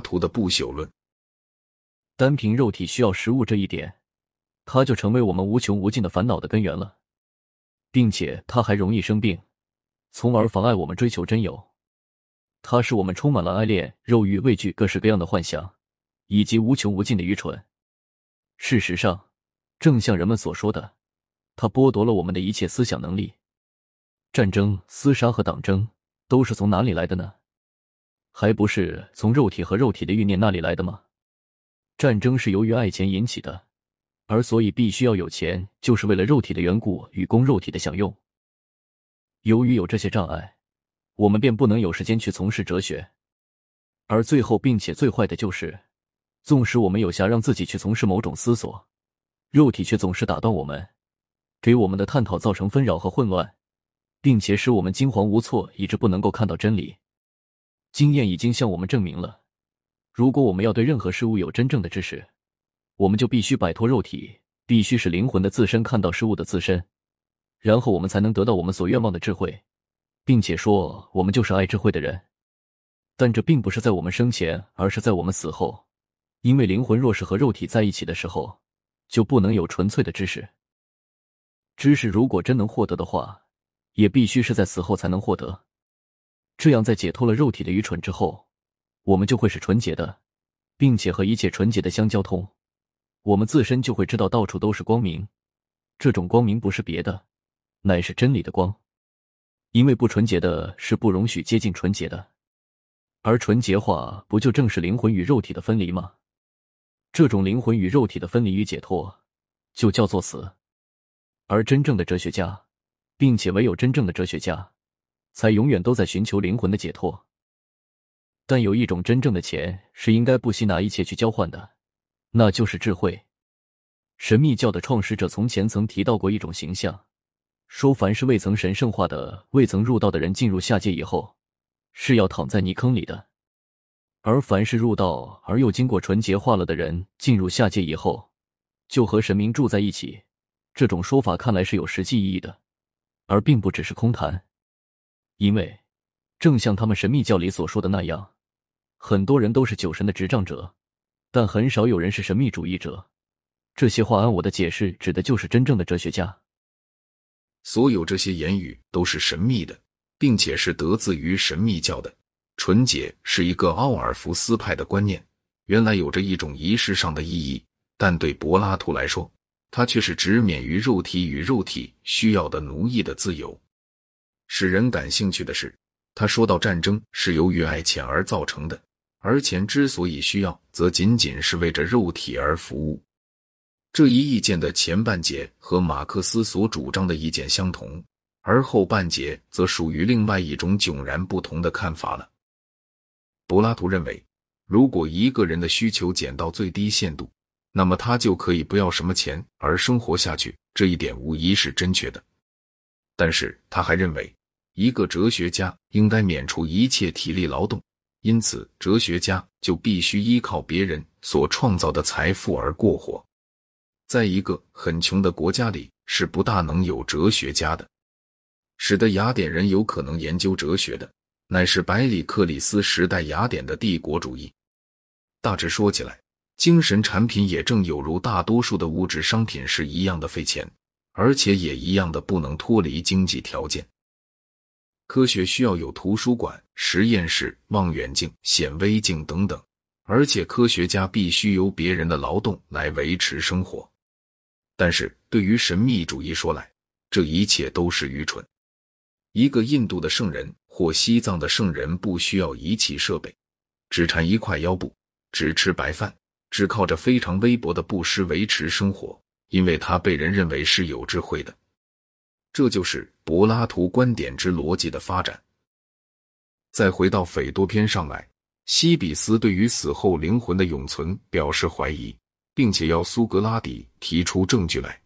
图的不朽论。单凭肉体需要食物这一点，它就成为我们无穷无尽的烦恼的根源了，并且它还容易生病，从而妨碍我们追求真有。它使我们充满了爱恋、肉欲、畏惧、各式各样的幻想，以及无穷无尽的愚蠢。事实上，正像人们所说的，它剥夺了我们的一切思想能力。战争、厮杀和党争都是从哪里来的呢？还不是从肉体和肉体的欲念那里来的吗？战争是由于爱钱引起的，而所以必须要有钱，就是为了肉体的缘故与供肉体的享用。由于有这些障碍。我们便不能有时间去从事哲学，而最后并且最坏的就是，纵使我们有暇让自己去从事某种思索，肉体却总是打断我们，给我们的探讨造成纷扰和混乱，并且使我们惊惶无措，以致不能够看到真理。经验已经向我们证明了，如果我们要对任何事物有真正的知识，我们就必须摆脱肉体，必须使灵魂的自身看到事物的自身，然后我们才能得到我们所愿望的智慧。并且说我们就是爱智慧的人，但这并不是在我们生前，而是在我们死后。因为灵魂若是和肉体在一起的时候，就不能有纯粹的知识。知识如果真能获得的话，也必须是在死后才能获得。这样，在解脱了肉体的愚蠢之后，我们就会是纯洁的，并且和一切纯洁的相交通。我们自身就会知道到处都是光明，这种光明不是别的，乃是真理的光。因为不纯洁的是不容许接近纯洁的，而纯洁化不就正是灵魂与肉体的分离吗？这种灵魂与肉体的分离与解脱，就叫做死。而真正的哲学家，并且唯有真正的哲学家，才永远都在寻求灵魂的解脱。但有一种真正的钱是应该不惜拿一切去交换的，那就是智慧。神秘教的创始者从前曾提到过一种形象。说，凡是未曾神圣化的、未曾入道的人，进入下界以后，是要躺在泥坑里的；而凡是入道而又经过纯洁化了的人，进入下界以后，就和神明住在一起。这种说法看来是有实际意义的，而并不只是空谈。因为，正像他们神秘教里所说的那样，很多人都是酒神的执仗者，但很少有人是神秘主义者。这些话，按我的解释，指的就是真正的哲学家。所有这些言语都是神秘的，并且是得自于神秘教的。纯洁是一个奥尔弗斯派的观念，原来有着一种仪式上的意义，但对柏拉图来说，它却是指免于肉体与肉体需要的奴役的自由。使人感兴趣的是，他说到战争是由于爱钱而造成的，而钱之所以需要，则仅仅是为着肉体而服务。这一意见的前半节和马克思所主张的意见相同，而后半节则属于另外一种迥然不同的看法了。柏拉图认为，如果一个人的需求减到最低限度，那么他就可以不要什么钱而生活下去，这一点无疑是正确的。但是他还认为，一个哲学家应该免除一切体力劳动，因此哲学家就必须依靠别人所创造的财富而过活。在一个很穷的国家里，是不大能有哲学家的。使得雅典人有可能研究哲学的，乃是百里克里斯时代雅典的帝国主义。大致说起来，精神产品也正有如大多数的物质商品是一样的费钱，而且也一样的不能脱离经济条件。科学需要有图书馆、实验室、望远镜、显微镜等等，而且科学家必须由别人的劳动来维持生活。但是对于神秘主义说来，这一切都是愚蠢。一个印度的圣人或西藏的圣人不需要仪器设备，只缠一块腰布，只吃白饭，只靠着非常微薄的布施维持生活，因为他被人认为是有智慧的。这就是柏拉图观点之逻辑的发展。再回到斐多篇上来，西比斯对于死后灵魂的永存表示怀疑。并且要苏格拉底提出证据来，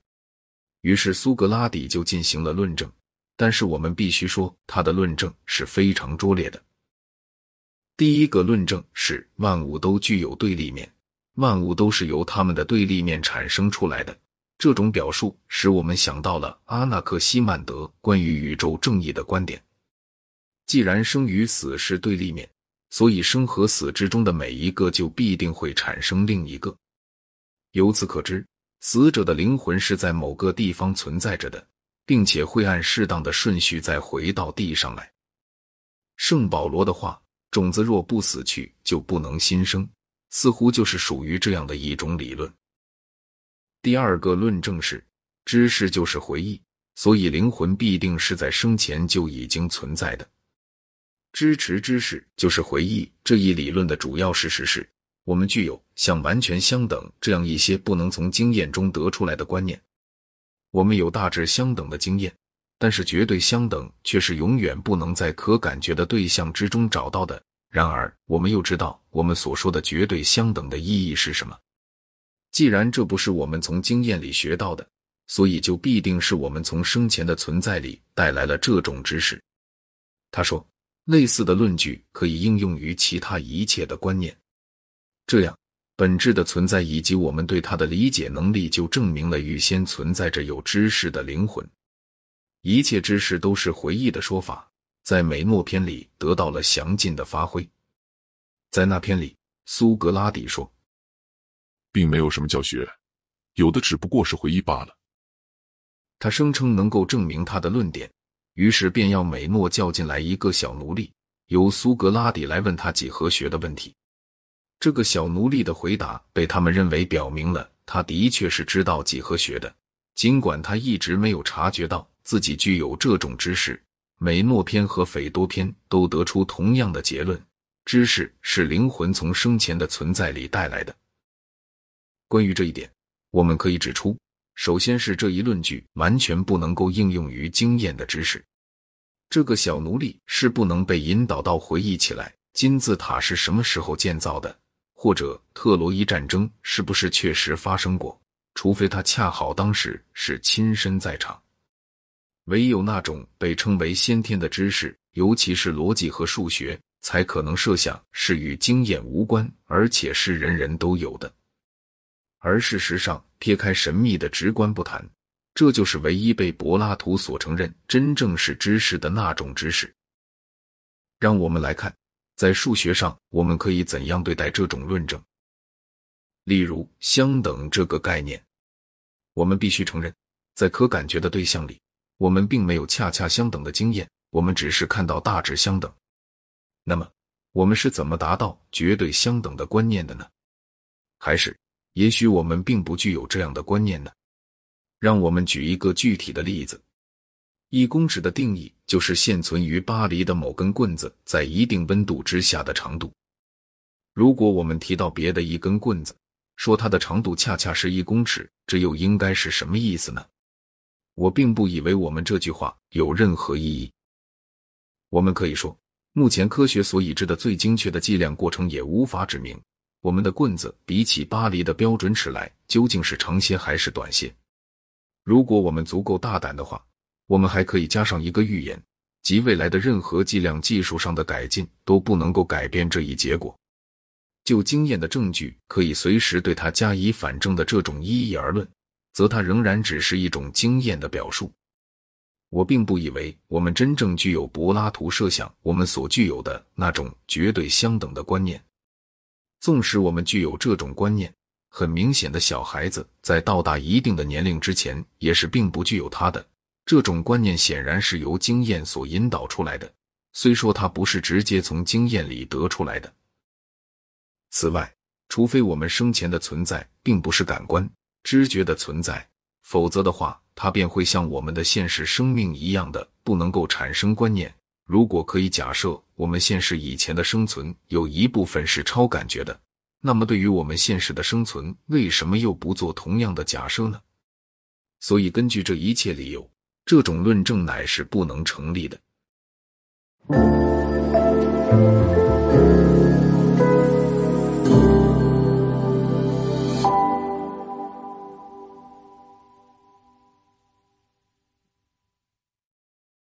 于是苏格拉底就进行了论证。但是我们必须说，他的论证是非常拙劣的。第一个论证是万物都具有对立面，万物都是由它们的对立面产生出来的。这种表述使我们想到了阿纳克西曼德关于宇宙正义的观点。既然生与死是对立面，所以生和死之中的每一个就必定会产生另一个。由此可知，死者的灵魂是在某个地方存在着的，并且会按适当的顺序再回到地上来。圣保罗的话：“种子若不死去，就不能新生。”似乎就是属于这样的一种理论。第二个论证是，知识就是回忆，所以灵魂必定是在生前就已经存在的。支持知识就是回忆这一理论的主要事实是，我们具有像完全相等这样一些不能从经验中得出来的观念。我们有大致相等的经验，但是绝对相等却是永远不能在可感觉的对象之中找到的。然而，我们又知道我们所说的绝对相等的意义是什么。既然这不是我们从经验里学到的，所以就必定是我们从生前的存在里带来了这种知识。他说。类似的论据可以应用于其他一切的观念，这样本质的存在以及我们对它的理解能力，就证明了预先存在着有知识的灵魂。一切知识都是回忆的说法，在美诺篇里得到了详尽的发挥。在那篇里，苏格拉底说，并没有什么教学，有的只不过是回忆罢了。他声称能够证明他的论点。于是便要美诺叫进来一个小奴隶，由苏格拉底来问他几何学的问题。这个小奴隶的回答被他们认为表明了他的确是知道几何学的，尽管他一直没有察觉到自己具有这种知识。美诺篇和斐多篇都得出同样的结论：知识是灵魂从生前的存在里带来的。关于这一点，我们可以指出。首先是这一论据完全不能够应用于经验的知识。这个小奴隶是不能被引导到回忆起来金字塔是什么时候建造的，或者特洛伊战争是不是确实发生过，除非他恰好当时是亲身在场。唯有那种被称为先天的知识，尤其是逻辑和数学，才可能设想是与经验无关，而且是人人都有的。而事实上，撇开神秘的直观不谈，这就是唯一被柏拉图所承认真正是知识的那种知识。让我们来看，在数学上我们可以怎样对待这种论证。例如，相等这个概念，我们必须承认，在可感觉的对象里，我们并没有恰恰相等的经验，我们只是看到大致相等。那么，我们是怎么达到绝对相等的观念的呢？还是？也许我们并不具有这样的观念呢。让我们举一个具体的例子：一公尺的定义就是现存于巴黎的某根棍子在一定温度之下的长度。如果我们提到别的一根棍子，说它的长度恰恰是一公尺，这又应该是什么意思呢？我并不以为我们这句话有任何意义。我们可以说，目前科学所已知的最精确的计量过程也无法指明。我们的棍子比起巴黎的标准尺来，究竟是长些还是短些？如果我们足够大胆的话，我们还可以加上一个预言，即未来的任何计量技术上的改进都不能够改变这一结果。就经验的证据可以随时对它加以反证的这种意义而论，则它仍然只是一种经验的表述。我并不以为我们真正具有柏拉图设想我们所具有的那种绝对相等的观念。纵使我们具有这种观念，很明显的小孩子在到达一定的年龄之前，也是并不具有他的这种观念。显然是由经验所引导出来的，虽说它不是直接从经验里得出来的。此外，除非我们生前的存在并不是感官知觉的存在，否则的话，它便会像我们的现实生命一样的不能够产生观念。如果可以假设我们现实以前的生存有一部分是超感觉的，那么对于我们现实的生存，为什么又不做同样的假设呢？所以，根据这一切理由，这种论证乃是不能成立的。